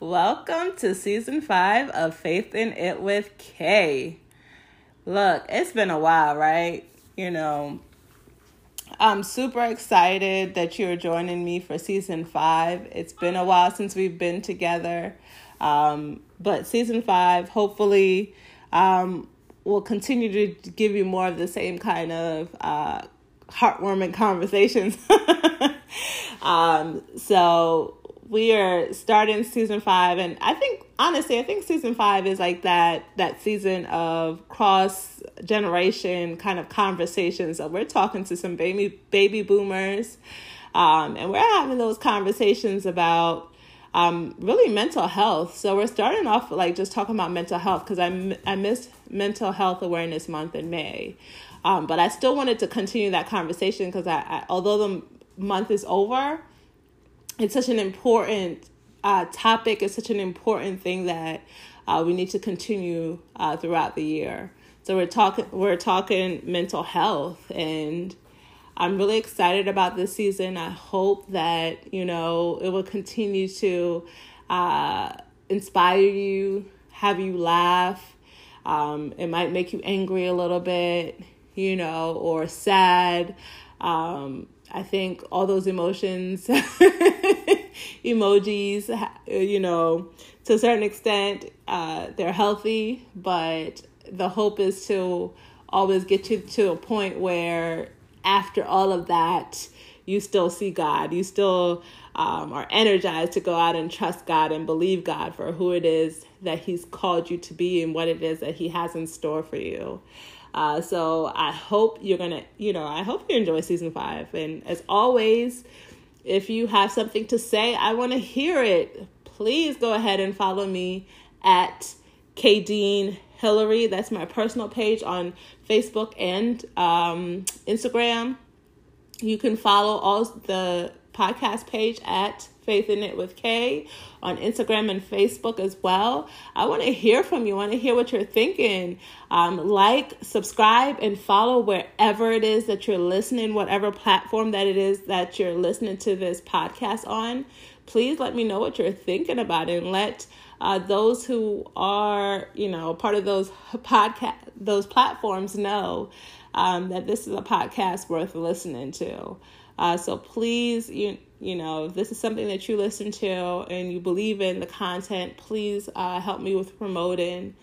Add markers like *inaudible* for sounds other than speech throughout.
Welcome to season five of Faith in It with Kay. Look, it's been a while, right? You know, I'm super excited that you're joining me for season five. It's been a while since we've been together. Um, but season five, hopefully, um, will continue to give you more of the same kind of uh, heartwarming conversations. *laughs* um, so we are starting season five, and I think honestly, I think season five is like that that season of cross generation kind of conversations. So we're talking to some baby baby boomers, um, and we're having those conversations about um, really mental health. So we're starting off like just talking about mental health because I I missed Mental Health Awareness Month in May, um, but I still wanted to continue that conversation because I, I although the month is over it's such an important uh, topic. It's such an important thing that uh, we need to continue uh, throughout the year. So we're talking we're talking mental health, and I'm really excited about this season. I hope that you know it will continue to uh, inspire you, have you laugh. Um, it might make you angry a little bit, you know, or sad. Um, I think all those emotions, *laughs* emojis, you know, to a certain extent, uh, they're healthy, but the hope is to always get you to a point where after all of that, you still see God. You still um, are energized to go out and trust God and believe God for who it is that He's called you to be and what it is that He has in store for you. Uh, so I hope you're gonna, you know, I hope you enjoy season five. And as always, if you have something to say, I want to hear it. Please go ahead and follow me at Kaydean Hillary. That's my personal page on Facebook and um, Instagram. You can follow all the podcast page at Faith in It with Kay on Instagram and Facebook as well. I want to hear from you. I want to hear what you're thinking. Um, like, subscribe, and follow wherever it is that you're listening, whatever platform that it is that you're listening to this podcast on. Please let me know what you're thinking about and let uh, those who are, you know, part of those podcast those platforms know um, that this is a podcast worth listening to. Uh, so please, you you know, if this is something that you listen to and you believe in the content, please uh, help me with promoting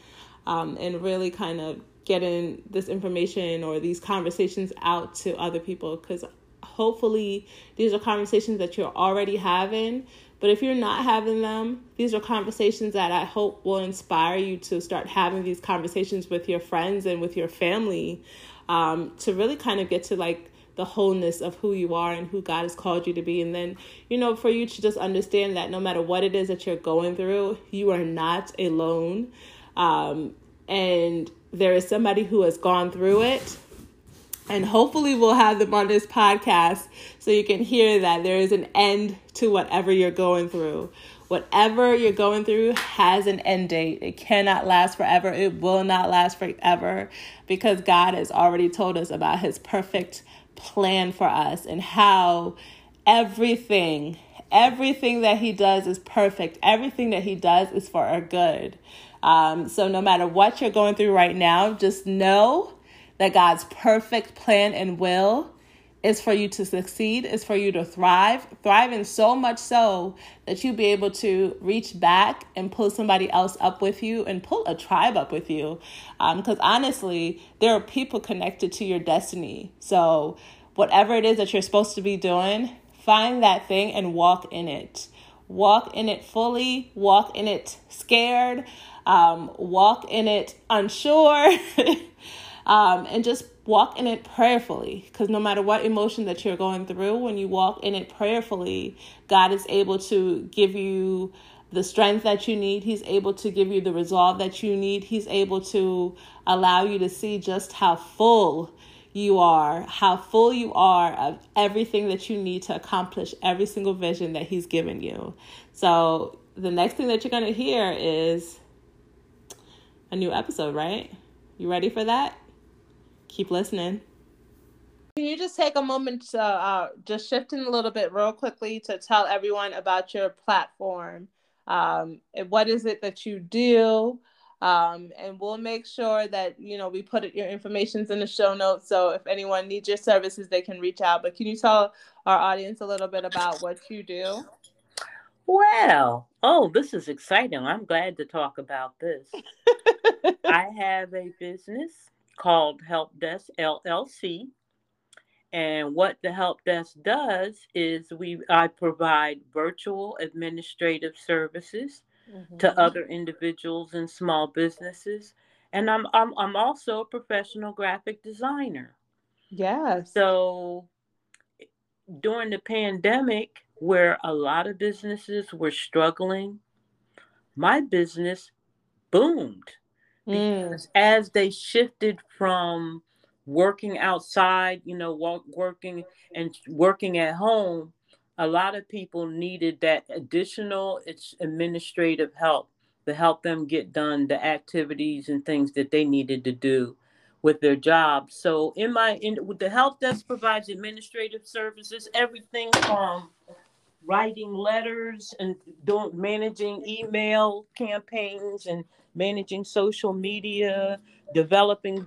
um, and really kind of getting this information or these conversations out to other people because hopefully these are conversations that you're already having. But if you're not having them, these are conversations that I hope will inspire you to start having these conversations with your friends and with your family um, to really kind of get to like the wholeness of who you are and who God has called you to be. And then, you know, for you to just understand that no matter what it is that you're going through, you are not alone. Um, and there is somebody who has gone through it. And hopefully, we'll have them on this podcast so you can hear that there is an end to whatever you're going through. Whatever you're going through has an end date. It cannot last forever. It will not last forever because God has already told us about His perfect plan for us and how everything, everything that He does is perfect. Everything that He does is for our good. Um, so no matter what you're going through right now, just know that God's perfect plan and will is for you to succeed, is for you to thrive, thrive in so much so that you be able to reach back and pull somebody else up with you and pull a tribe up with you. Um, because um, honestly, there are people connected to your destiny. So, whatever it is that you're supposed to be doing, find that thing and walk in it. Walk in it fully, walk in it scared, um, walk in it unsure, *laughs* um, and just walk in it prayerfully. Because no matter what emotion that you're going through when you walk in it prayerfully god is able to give you the strength that you need. He's able to give you the resolve that you need. He's able to allow you to see just how full you are how full you are of everything that you need to accomplish every single vision that he's given you. So the next thing that you're going to hear is a new episode right? You ready for that? Keep listening. Can you just take a moment to uh, just shifting a little bit real quickly to tell everyone about your platform? Um, what is it that you do um, and we'll make sure that you know we put it, your information's in the show notes so if anyone needs your services they can reach out. But can you tell our audience a little bit about what you do? Well oh this is exciting. I'm glad to talk about this. *laughs* I have a business called help desk llc and what the help desk does is we I provide virtual administrative services mm-hmm. to other individuals and small businesses. And I'm, I'm I'm also a professional graphic designer. Yes. So during the pandemic, where a lot of businesses were struggling, my business boomed mm. because as they shifted from working outside, you know, walk, working and working at home, a lot of people needed that additional administrative help to help them get done the activities and things that they needed to do with their jobs. So in my in with the help desk provides administrative services, everything from writing letters and doing managing email campaigns and managing social media, developing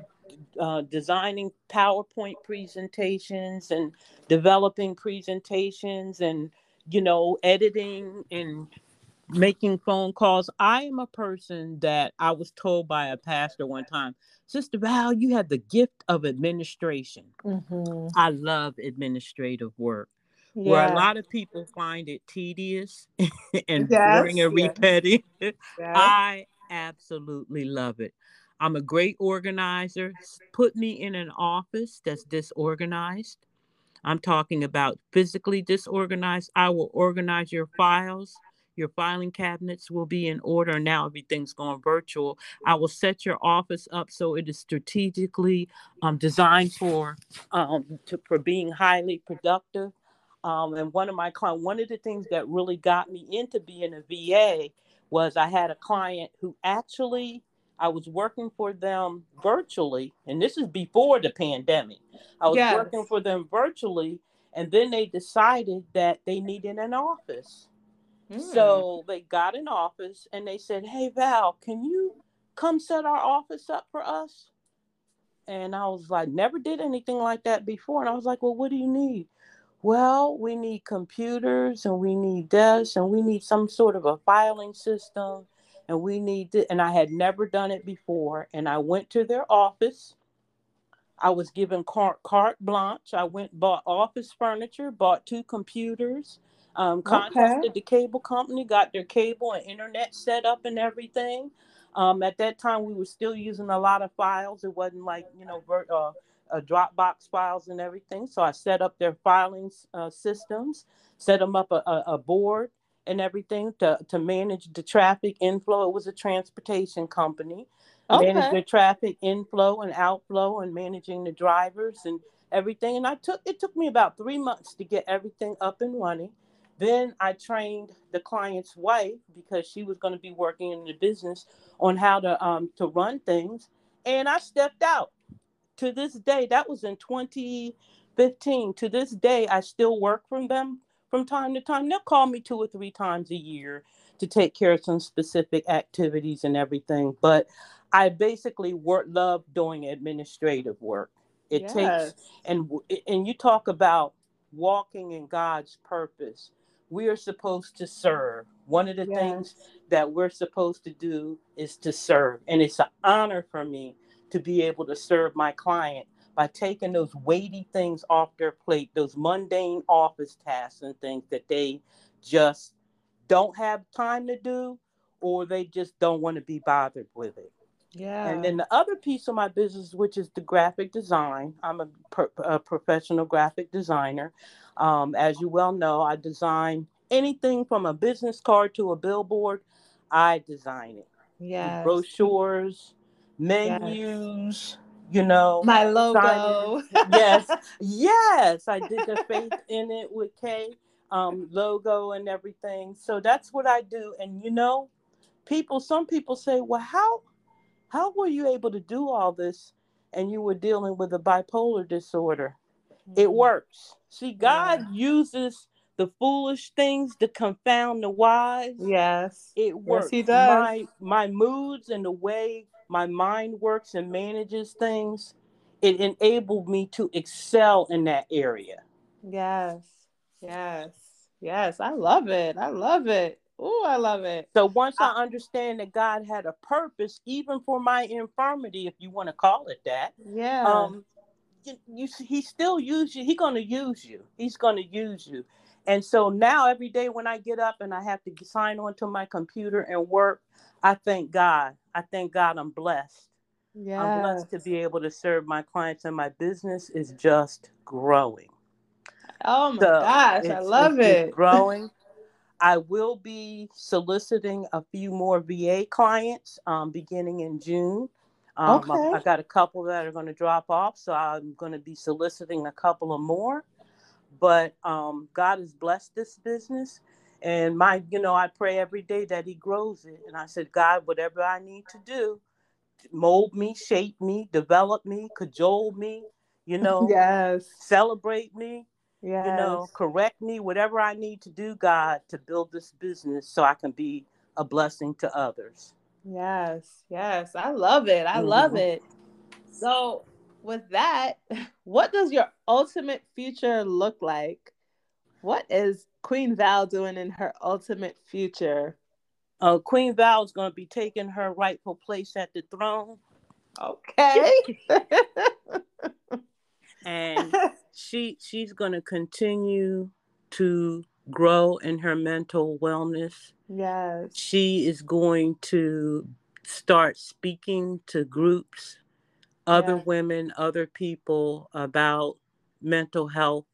uh, designing PowerPoint presentations and developing presentations and, you know, editing and making phone calls. I am a person that I was told by a pastor one time, Sister Val, you have the gift of administration. Mm-hmm. I love administrative work. Yeah. Where a lot of people find it tedious *laughs* and yes, boring and yes. repetitive, yes. I absolutely love it. I'm a great organizer. Put me in an office that's disorganized. I'm talking about physically disorganized. I will organize your files. Your filing cabinets will be in order. Now everything's going virtual. I will set your office up so it is strategically um, designed for um, to, for being highly productive. Um, and one of my clients, one of the things that really got me into being a VA was I had a client who actually I was working for them virtually, and this is before the pandemic. I was yes. working for them virtually, and then they decided that they needed an office. Mm. So they got an office and they said, Hey, Val, can you come set our office up for us? And I was like, Never did anything like that before. And I was like, Well, what do you need? Well, we need computers and we need desks and we need some sort of a filing system and we need to, and I had never done it before. And I went to their office. I was given carte, carte blanche. I went, bought office furniture, bought two computers, um, contacted okay. the cable company, got their cable and internet set up and everything. Um, at that time, we were still using a lot of files. It wasn't like, you know, uh, uh, Dropbox files and everything. So I set up their filing uh, systems, set them up a, a, a board, and everything to, to manage the traffic inflow. It was a transportation company. Okay. Manage the traffic inflow and outflow and managing the drivers and everything. And I took it took me about three months to get everything up and running. Then I trained the client's wife because she was going to be working in the business on how to um to run things. And I stepped out. To this day, that was in 2015. To this day, I still work from them from time to time. They'll call me two or three times a year to take care of some specific activities and everything. But I basically work love doing administrative work. It yes. takes and and you talk about walking in God's purpose. We are supposed to serve. One of the yes. things that we're supposed to do is to serve. And it's an honor for me to be able to serve my client by taking those weighty things off their plate, those mundane office tasks and things that they just don't have time to do or they just don't want to be bothered with it. Yeah. And then the other piece of my business, which is the graphic design, I'm a, per, a professional graphic designer. Um, as you well know, I design anything from a business card to a billboard. I design it. Yeah. Brochures, menus, yes you know my logo yes *laughs* yes i did the faith in it with Kay um, logo and everything so that's what i do and you know people some people say well how how were you able to do all this and you were dealing with a bipolar disorder mm-hmm. it works see god yeah. uses the foolish things to confound the wise. Yes. It works. Yes, he does. My my moods and the way my mind works and manages things, it enabled me to excel in that area. Yes. Yes. Yes. I love it. I love it. Oh, I love it. So once I, I understand that God had a purpose, even for my infirmity, if you want to call it that, yeah. Um, you, you he still use you. He's gonna use you. He's gonna use you. And so now every day when I get up and I have to sign on to my computer and work, I thank God. I thank God I'm blessed. Yeah. I'm blessed to be able to serve my clients and my business is just growing. Oh my so gosh, I love it. Growing. I will be soliciting a few more VA clients um, beginning in June. Um, okay. I, I got a couple that are going to drop off, so I'm going to be soliciting a couple of more but um, God has blessed this business. And my, you know, I pray every day that He grows it. And I said, God, whatever I need to do, mold me, shape me, develop me, cajole me, you *laughs* know, yes, celebrate me, yes. you know, correct me, whatever I need to do, God, to build this business so I can be a blessing to others. Yes, yes, I love it. I mm-hmm. love it. So with that, *laughs* what does your ultimate future look like? What is Queen Val doing in her ultimate future? Uh, Queen Val is going to be taking her rightful place at the throne. Okay. *laughs* and she she's going to continue to grow in her mental wellness. Yes. She is going to start speaking to groups other yeah. women, other people about mental health.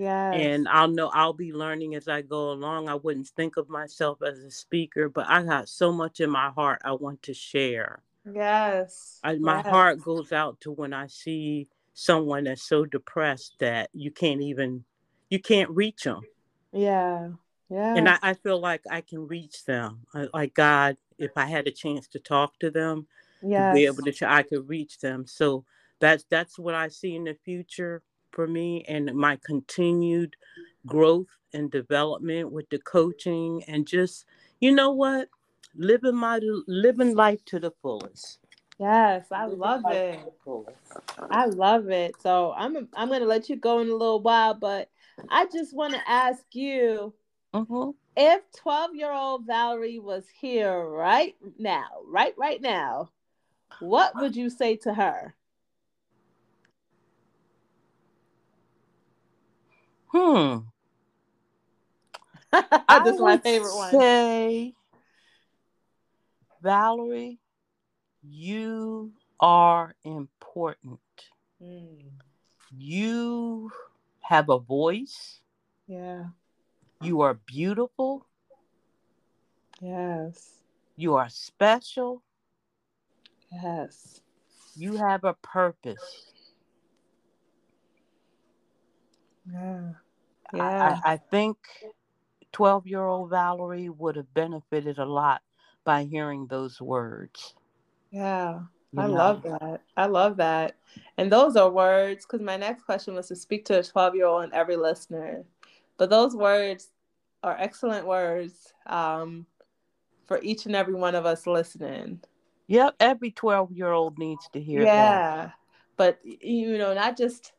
Yeah. And I'll know I'll be learning as I go along. I wouldn't think of myself as a speaker, but I got so much in my heart I want to share. Yes. I, my yes. heart goes out to when I see someone that's so depressed that you can't even you can't reach them. Yeah. Yeah. And I, I feel like I can reach them. I, like God, if I had a chance to talk to them, yeah, be able to I could reach them. So that's that's what I see in the future for me and my continued growth and development with the coaching and just you know what? Living my living life to the fullest. Yes i love it. i love it. So i'm i'm gonna let you go in a little while but i just want to ask you mm-hmm. if 12 year old valerie was here right now right right now what would you say to her? Hmm. *laughs* I That's my favorite one. Say, Valerie, you are important. Mm. You have a voice. Yeah. You are beautiful. Yes. You are special. Yes. You have a purpose. Yeah. Yeah. I, I think 12 year old Valerie would have benefited a lot by hearing those words. Yeah. You I know? love that. I love that. And those are words, because my next question was to speak to a 12 year old and every listener. But those words are excellent words um, for each and every one of us listening. Yep, every 12 year old needs to hear yeah. that. But, you know, not just,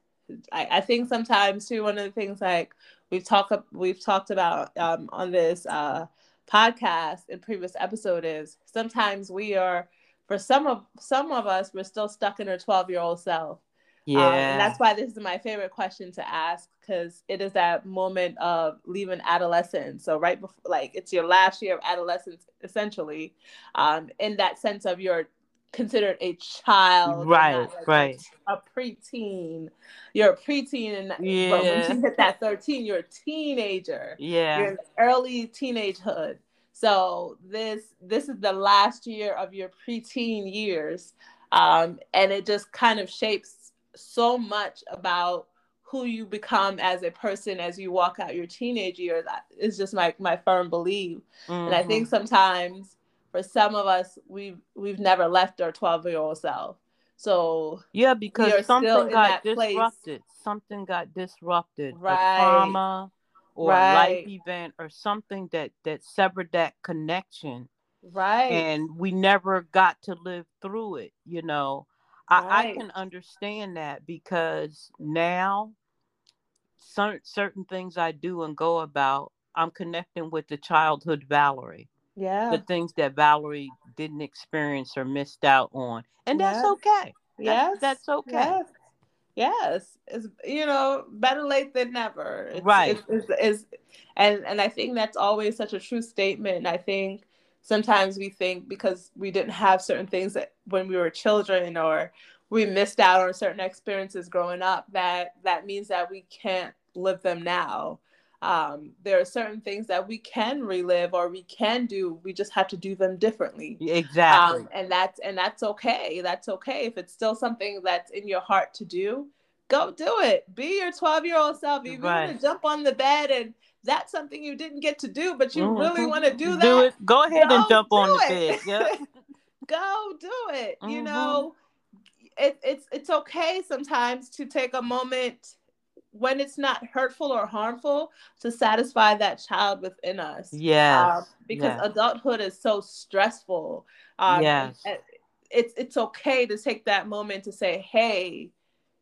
I, I think sometimes too, one of the things like we've talked, we've talked about um, on this uh, podcast in previous episode is sometimes we are, for some of, some of us, we're still stuck in our 12 year old self. Yeah. Um, and that's why this is my favorite question to ask because it is that moment of leaving adolescence. So right before, like it's your last year of adolescence, essentially, um, in that sense of you're considered a child, right? Like right. A, a preteen. You're a preteen, and yeah. when you hit that thirteen, you're a teenager. Yeah. You're in early teenagehood. So this this is the last year of your preteen years, um, and it just kind of shapes so much about who you become as a person as you walk out your teenage years is just my my firm belief. Mm-hmm. And I think mm-hmm. sometimes for some of us we've we've never left our 12 year old self. So yeah, because something got disrupted. Place. Something got disrupted. Right. The trauma, or right. a life event or something that that severed that connection right and we never got to live through it you know right. I, I can understand that because now certain certain things i do and go about i'm connecting with the childhood valerie yeah the things that valerie didn't experience or missed out on and that's yes. okay yes that's, that's okay yes. Yes, it's you know better late than never. It's, right. It's, it's, it's, and and I think that's always such a true statement. And I think sometimes we think because we didn't have certain things that when we were children or we missed out on certain experiences growing up that that means that we can't live them now um, there are certain things that we can relive or we can do we just have to do them differently exactly um, and that's and that's okay that's okay if it's still something that's in your heart to do go do it be your 12 year old self if you right. want to jump on the bed and that's something you didn't get to do but you mm-hmm. really want to do that do it go ahead go and jump on it. the bed yep. *laughs* go do it mm-hmm. you know it, it's it's okay sometimes to take a moment when it's not hurtful or harmful to satisfy that child within us. Yeah. Um, because yes. adulthood is so stressful. Um, yes. It's it's okay to take that moment to say, hey,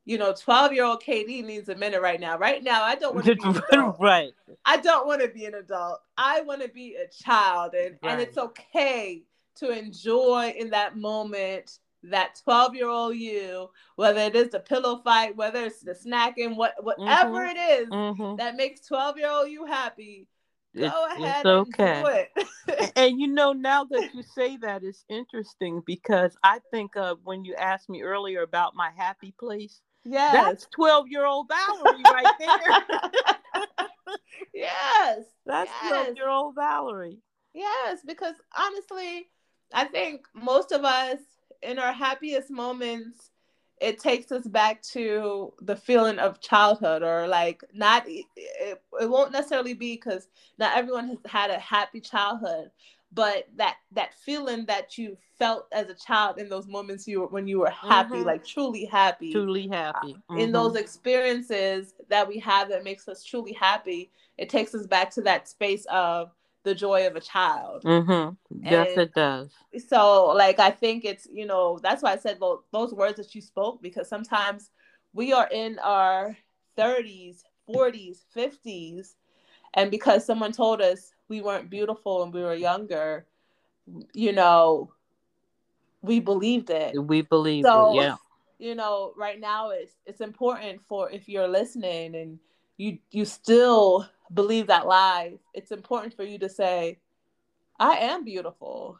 you know, 12 year old KD needs a minute right now. Right now, I don't want to be *laughs* right. I don't want to be an adult. I want to be a child, and right. and it's okay to enjoy in that moment that 12 year old you, whether it is the pillow fight, whether it's the snacking, what whatever mm-hmm. it is mm-hmm. that makes 12 year old you happy, go it's, ahead it's okay. and do it. and you know, now that you say that, it's interesting because I think of when you asked me earlier about my happy place. Yes. That's 12 year old Valerie right there. *laughs* yes. That's 12 yes. year old Valerie. Yes, because honestly, I think most of us in our happiest moments, it takes us back to the feeling of childhood or like not it, it won't necessarily be because not everyone has had a happy childhood but that that feeling that you felt as a child in those moments you were when you were happy mm-hmm. like truly happy truly happy mm-hmm. in those experiences that we have that makes us truly happy it takes us back to that space of the joy of a child. Mm-hmm. Yes, and it does. So, like, I think it's, you know, that's why I said well, those words that you spoke, because sometimes we are in our 30s, 40s, 50s, and because someone told us we weren't beautiful when we were younger, you know, we believed it. We believed so, it, yeah. You know, right now it's it's important for if you're listening and you you still believe that lie, it's important for you to say, I am beautiful.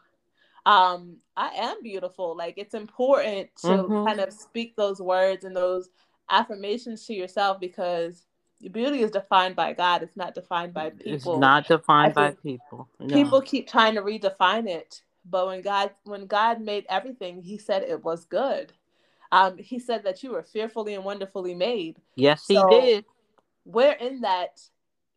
Um, I am beautiful. Like it's important to mm-hmm. kind of speak those words and those affirmations to yourself because beauty is defined by God. It's not defined by people. It's not defined by people. No. People keep trying to redefine it, but when God when God made everything, He said it was good. Um, he said that you were fearfully and wonderfully made. Yes, so He did. Where in that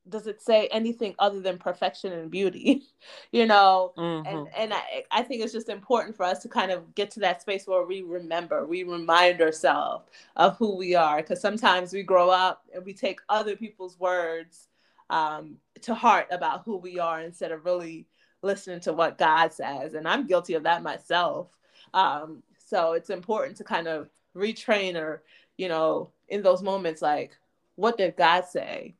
does it say anything other than perfection and beauty *laughs* you know? Mm-hmm. and and I, I think it's just important for us to kind of get to that space where we remember we remind ourselves of who we are. Because sometimes we grow up and we take other people's words um, to heart about who we are instead of really listening to what god says. And i'm guilty of that myself. Um, so it's important to kind of retrain or you know in those moments like what did god say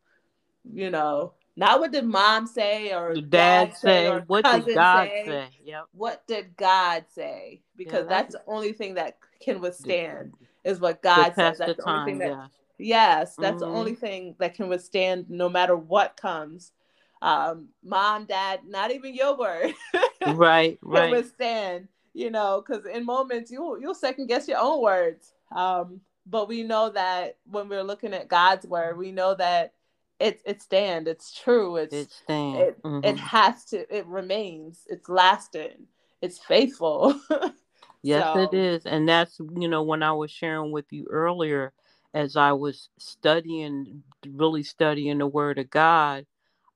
you know, not what did mom say or dad, dad say, or what did God say. say. Yep. What did God say? Because yeah, that's, that's, the only thing that can withstand is what God says. That's the, only thing that yeah. yes, that's mm-hmm. the only thing that can withstand no matter what comes. Um, mom, dad, not even your word. *laughs* right, right. Withstand, you know, because in moments you you'll second guess your own words. Um, but we know that when we're looking at God's word, we know that it it stand it's true it's it stand it, mm-hmm. it has to it remains it's lasting it's faithful *laughs* yes so. it is and that's you know when i was sharing with you earlier as i was studying really studying the word of god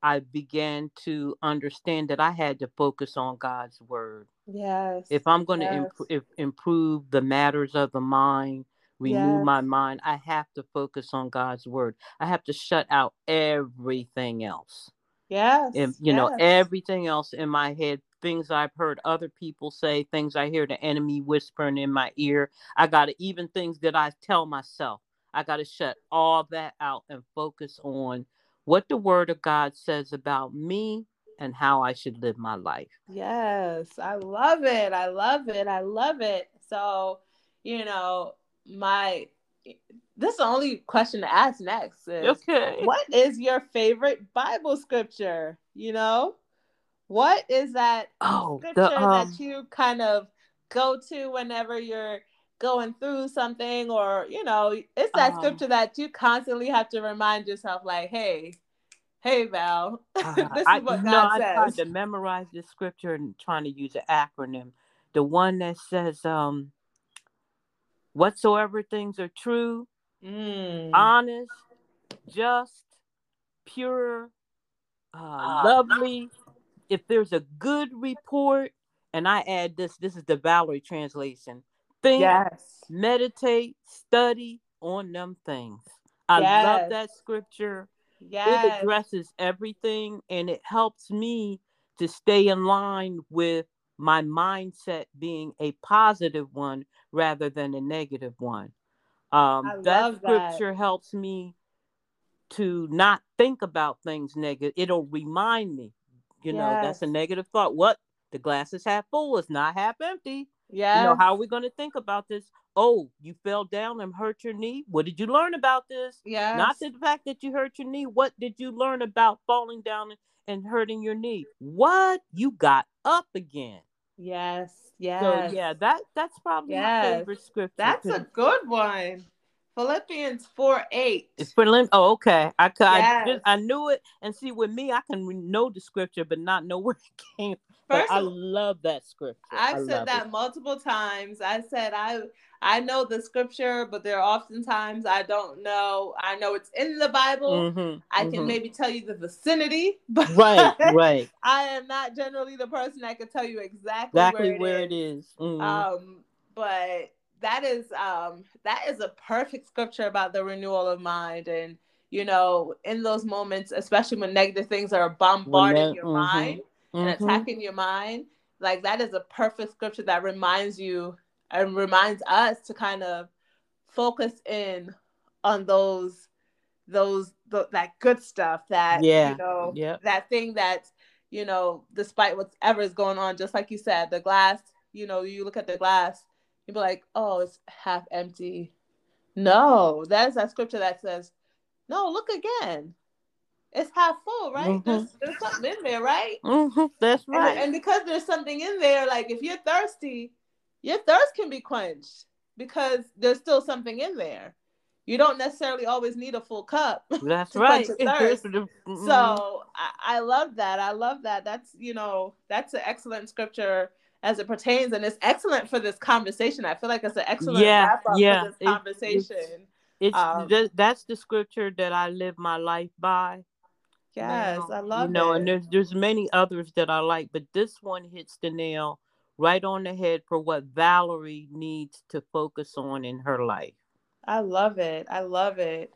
i began to understand that i had to focus on god's word yes if i'm going to yes. imp- improve the matters of the mind renew yes. my mind. I have to focus on God's word. I have to shut out everything else. Yes. And, you yes. know, everything else in my head, things I've heard other people say, things I hear the enemy whispering in my ear. I got to, even things that I tell myself, I got to shut all that out and focus on what the word of God says about me and how I should live my life. Yes, I love it. I love it. I love it. So, you know, my this is the only question to ask next is okay. what is your favorite Bible scripture? You know? What is that oh, scripture the, um... that you kind of go to whenever you're going through something or you know it's that um, scripture that you constantly have to remind yourself like hey hey val uh, *laughs* this is I, what no, god I says tried to memorize this scripture and trying to use an acronym the one that says um whatsoever things are true mm. honest just pure uh, uh, lovely if there's a good report and i add this this is the valerie translation think yes meditate study on them things i yes. love that scripture yes. it addresses everything and it helps me to stay in line with my mindset being a positive one rather than a negative one. Um, that scripture that. helps me to not think about things negative. It'll remind me, you yes. know, that's a negative thought. What? The glass is half full, it's not half empty. Yeah. You know, how are we going to think about this? Oh, you fell down and hurt your knee. What did you learn about this? Yeah. Not the fact that you hurt your knee. What did you learn about falling down and hurting your knee? What? You got up again. Yes. Yes. So yeah, that that's probably yes. my favorite scripture. That's a good one. Philippians 4 8. It's Philippians. Oh, okay. I, I, yes. I, I knew it. And see, with me, I can know the scripture, but not know *laughs* where it came First, I love that scripture. I've said that it. multiple times. I said I I know the scripture, but there are oftentimes I don't know. I know it's in the Bible. Mm-hmm, I mm-hmm. can maybe tell you the vicinity, *laughs* but right, right. *laughs* I am not generally the person that can tell you exactly, exactly where it where is. It is. Mm-hmm. Um, but that is um that is a perfect scripture about the renewal of mind and you know in those moments especially when negative things are bombarding your mm-hmm. mind and Mm-hmm. attacking your mind like that is a perfect scripture that reminds you and reminds us to kind of focus in on those those the, that good stuff that Yeah. you know Yep. that thing that you know despite whatever is going on just like you said the glass you know you look at the glass you be like oh it's half empty no that's that scripture that says no look again it's half full, right? Mhm. There's, there's something in there, right? Mm-hmm. That's right. and because there's something in there, like if you're thirsty, your thirst can be quenched because there's still something in there. You don't necessarily always need a full cup. *laughs* That's right. quench your thirst. *laughs* Mhm. So I, I love that. I love that. That's you know that's an excellent scripture as it pertains, and it's excellent for this conversation. I feel like it's an excellent Yeah, yeah. for this It- conversation. it's um, th- that's the scripture that I live my life by. yes, now, I love you know, it. and there's there's many others that I like, but this one hits the nail right on the head for what Valerie needs to focus on in her life. I love it. I love it.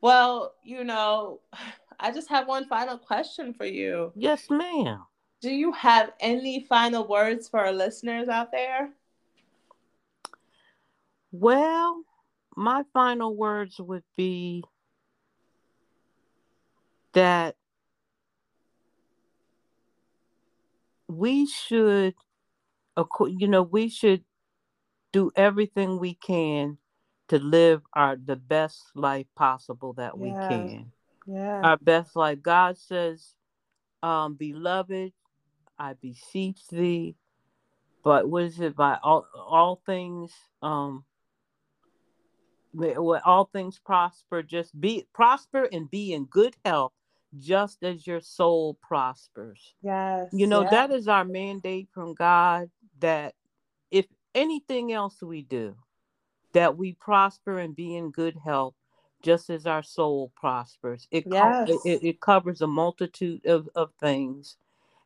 Well, you know, *sighs* I just have one final question for you. Yes, ma'am. Do you have any final words for our listeners out there? Well, my final words would be that we should, you know, we should do everything we can to live our the best life possible that we can. Yeah. Our best life. God says, um, beloved, I beseech thee, but what is it by all all things um wh- all things prosper just be prosper and be in good health just as your soul prospers yes. you know yes. that is our mandate from god that if anything else we do that we prosper and be in good health just as our soul prospers it, Yes. it, it- it covers a multitude of, of things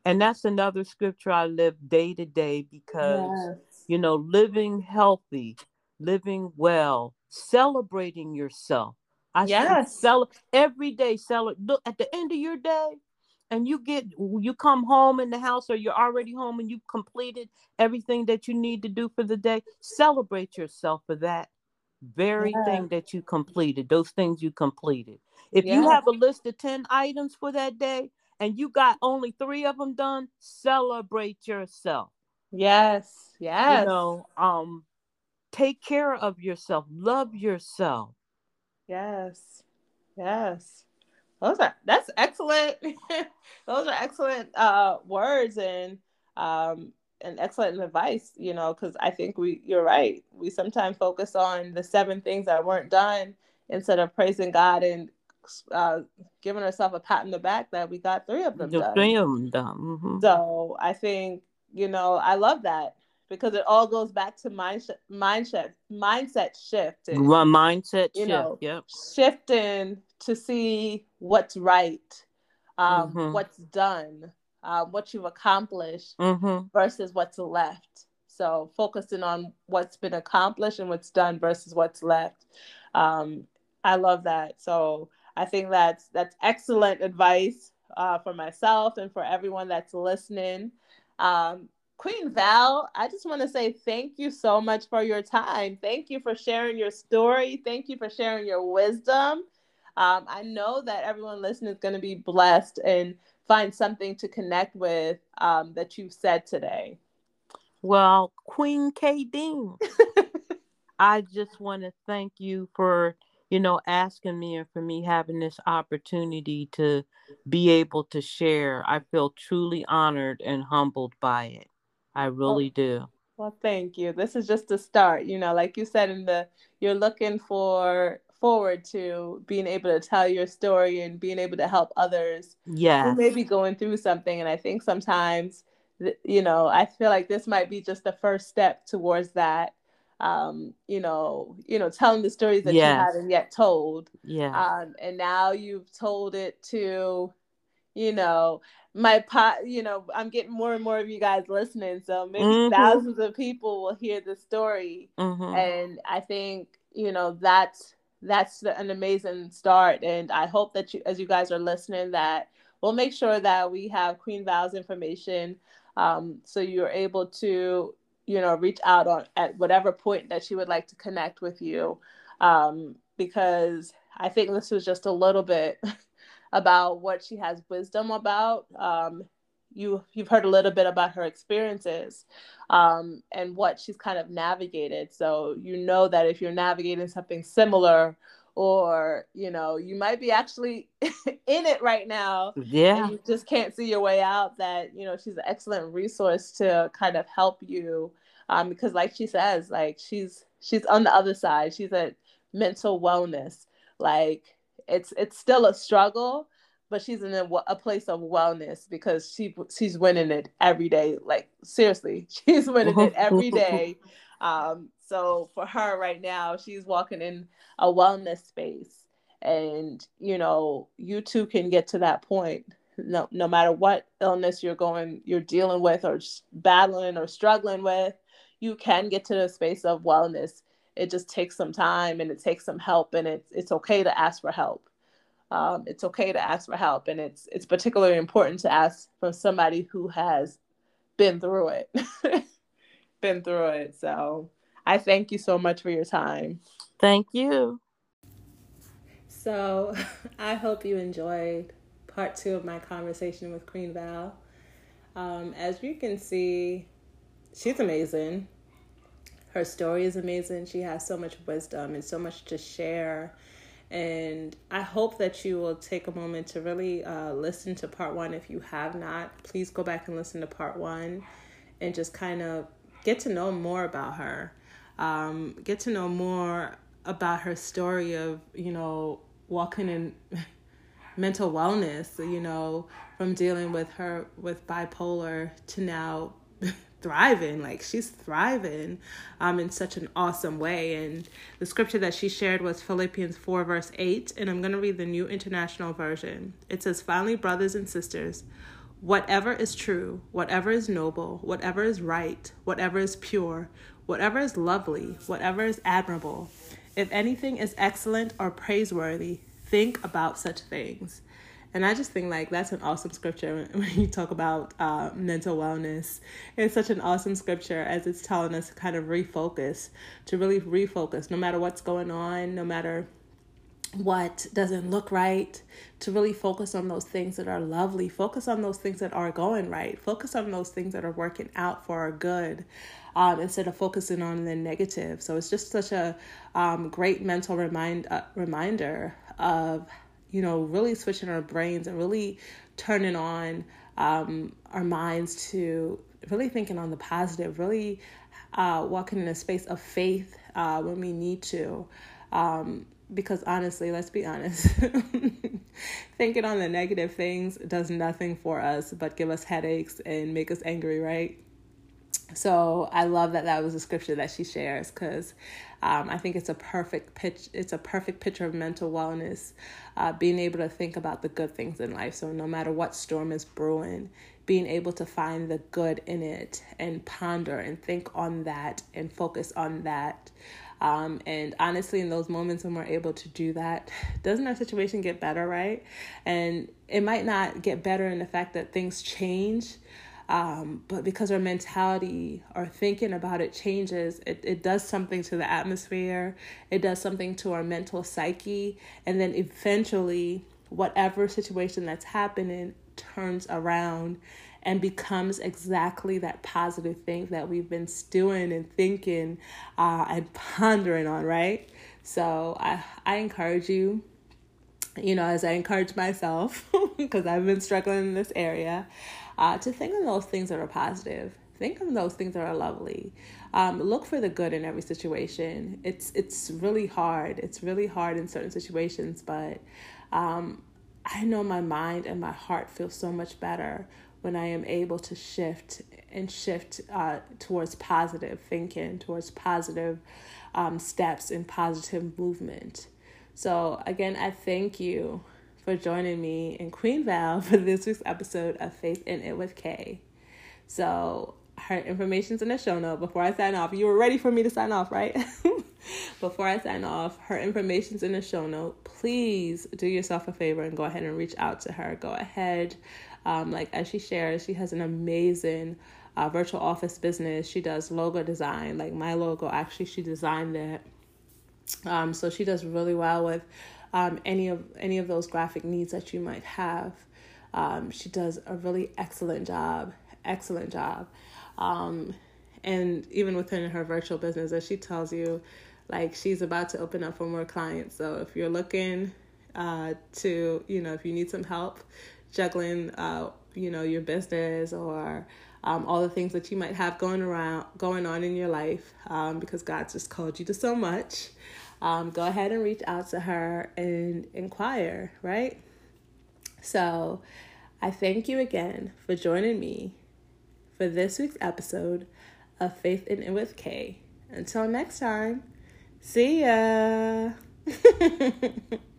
and that's another scripture i live day to day because Yes. you know living healthy living well, celebrating yourself. I yes. Cel- every day, celebrate. Look at the end of your day, and you get you come home in the house, or you're already home, and you've completed everything that you need to do for the day. Celebrate yourself for that very yeah. thing that you completed. Those things you completed. If yeah. you have a list of ten items for that day, and you got only three of them done, celebrate yourself. Yes. Yes. You know, um, take care of yourself, love yourself. Yes. Yes. Those are that's excellent. *laughs* Those are excellent uh words and um and excellent advice, you know, because I think we you're right. We sometimes focus on the seven things that weren't done instead of praising God and uh, giving ourselves a pat in the back that we got three of them the done. Three of them done. Mm-hmm. So I think you know I love that because it all goes back to mindset mindset mindset shift and, mindset you shift know, yep. shifting to see what's right um, mm-hmm. what's done uh, what you've accomplished mm-hmm. versus what's left so focusing on what's been accomplished and what's done versus what's left um, i love that so i think that's that's excellent advice uh, for myself and for everyone that's listening um, Queen Val, I just want to say thank you so much for your time. Thank you for sharing your story. Thank you for sharing your wisdom. Um, I know that everyone listening is going to be blessed and find something to connect with um, that you've said today. Well, Queen K. Dean, *laughs* I just want to thank you for you know asking me and for me having this opportunity to be able to share. I feel truly honored and humbled by it. I oh, really do. Well, thank you. This is just a start. You know, like you said in the, you're looking for forward to being able to tell your story and being able to help others. Yeah. Who may be going through something. And I think sometimes, you know, I feel like this might be just the first step towards that. Um, you know, you know, telling the stories that yes. you haven't yet told. Yeah. Um, and now you've told it to, you know, my pot you know i'm getting more and more of you guys listening so maybe mm-hmm. thousands of people will hear the story mm-hmm. and i think you know that's that's an amazing start and i hope that you as you guys are listening that we'll make sure that we have queen val's information um, so you're able to you know reach out on at whatever point that she would like to connect with you um, because i think this was just a little bit *laughs* about what she has wisdom about. Um, you you've heard a little bit about her experiences um, and what she's kind of navigated. So you know that if you're navigating something similar, or you know you might be actually *laughs* in it right now, yeah, you just can't see your way out. That you know she's an excellent resource to kind of help you um, because, like she says, like she's she's on the other side. She's at mental wellness, like it's it's still a struggle, but she's in a, a place of wellness because she she's winning it every day. Like seriously, *laughs* she's winning it every *laughs* day. Um, so for her right now, she's walking in a wellness space, and you know, you too can get to that point. No, no matter what illness you're going, you're dealing with, or battling, or struggling with, you can get to the space of wellness. It just takes some time and it takes some help and it's it's okay to ask for help. Um, it's okay to ask for help and it's it's particularly important to ask from somebody who has been through it *laughs* been through it. So i thank you so much for your time thank you so *laughs* i hope you enjoyed part two of my conversation with queen val um, as you can see she's amazing her story is amazing. She has so much wisdom and so much to share. And I hope that you will take a moment to really uh, listen to part one. If you have not, please go back and listen to part one and just kind of get to know more about her. Um, get to know more about her story of, you know, walking in *laughs* mental wellness, you know, from dealing with her with bipolar to now *laughs* thriving. Like she's thriving um in such an awesome way. And the scripture that she shared was philippians 4 verse 8 and i'm going to read the new international version. It says finally brothers and sisters whatever is true whatever is noble whatever is right whatever is pure whatever is lovely, whatever is admirable, if anything is excellent or praiseworthy, think about such things. And I just think like that's an awesome scripture *laughs* when you talk about uh, mental wellness. It's such an awesome scripture as it's telling us to kind of refocus, to really refocus, no matter what's going on, no matter what doesn't look right, to really focus on those things that are lovely, focus on those things that are going right, focus on those things that are working out for our good. Um, instead of focusing on the negative. So it's just such a um, great mental remind, uh, reminder of you know, really switching our brains and really turning on um, our minds to really thinking on the positive, really uh, walking in a space of faith uh, when we need to. Um, because honestly, let's be honest, *laughs* thinking on the negative things does nothing for us but give us headaches and make us angry, right? So I love that that was a scripture that she shares because um, I think it's a perfect pitch. It's a perfect picture of mental wellness, uh, being able to think about the good things in life. So no matter what storm is brewing, being able to find the good in it and ponder and think on that and focus on that. Um, and honestly, in those moments when we're able to do that, doesn't our situation get better, right? And it might not get better in the fact that things change um, but because our mentality, our thinking about it changes, it, it does something to the atmosphere, it does something to our mental psyche, and then eventually, whatever situation that's happening turns around and becomes exactly that positive thing that we've been stewing and thinking uh, and pondering on, right? So I, I encourage you, you know, as I encourage myself, *laughs* because I've been struggling in this area uh, to think of those things that are positive. Think of those things that are lovely. Um, look for the good in every situation. It's it's really hard. It's really hard in certain situations, but um, I know my mind and my heart feel so much better when I am able to shift and shift uh, towards positive thinking, towards positive um, steps and positive movement. So again, I thank you for joining me in Queen Val for this week's episode of Faith in It with Kay. So, her information's in the show note. Before I sign off, you were ready for me to sign off, right? *laughs* Before I sign off, her information's in the show note. Please do yourself a favor and go ahead and reach out to her. Go ahead. Um, like as she shares, she has an amazing uh, virtual office business. She does logo design. Like my logo, actually, she designed it. Um, so she does really well with um, any of any of those graphic needs that you might have. Um, she does a really excellent job, excellent job. Um, and even within her virtual business, as she tells you, like she's about to open up for more clients. So if you're looking uh, to, you know, if you need some help juggling, uh, you know, your business or um, all the things that you might have going around, going on in your life, um, because God just called you to so much um, go ahead and reach out to her and inquire, right? So I thank you again for joining me for this week's episode of Faith in It with Kay. Until next time, see ya. *laughs*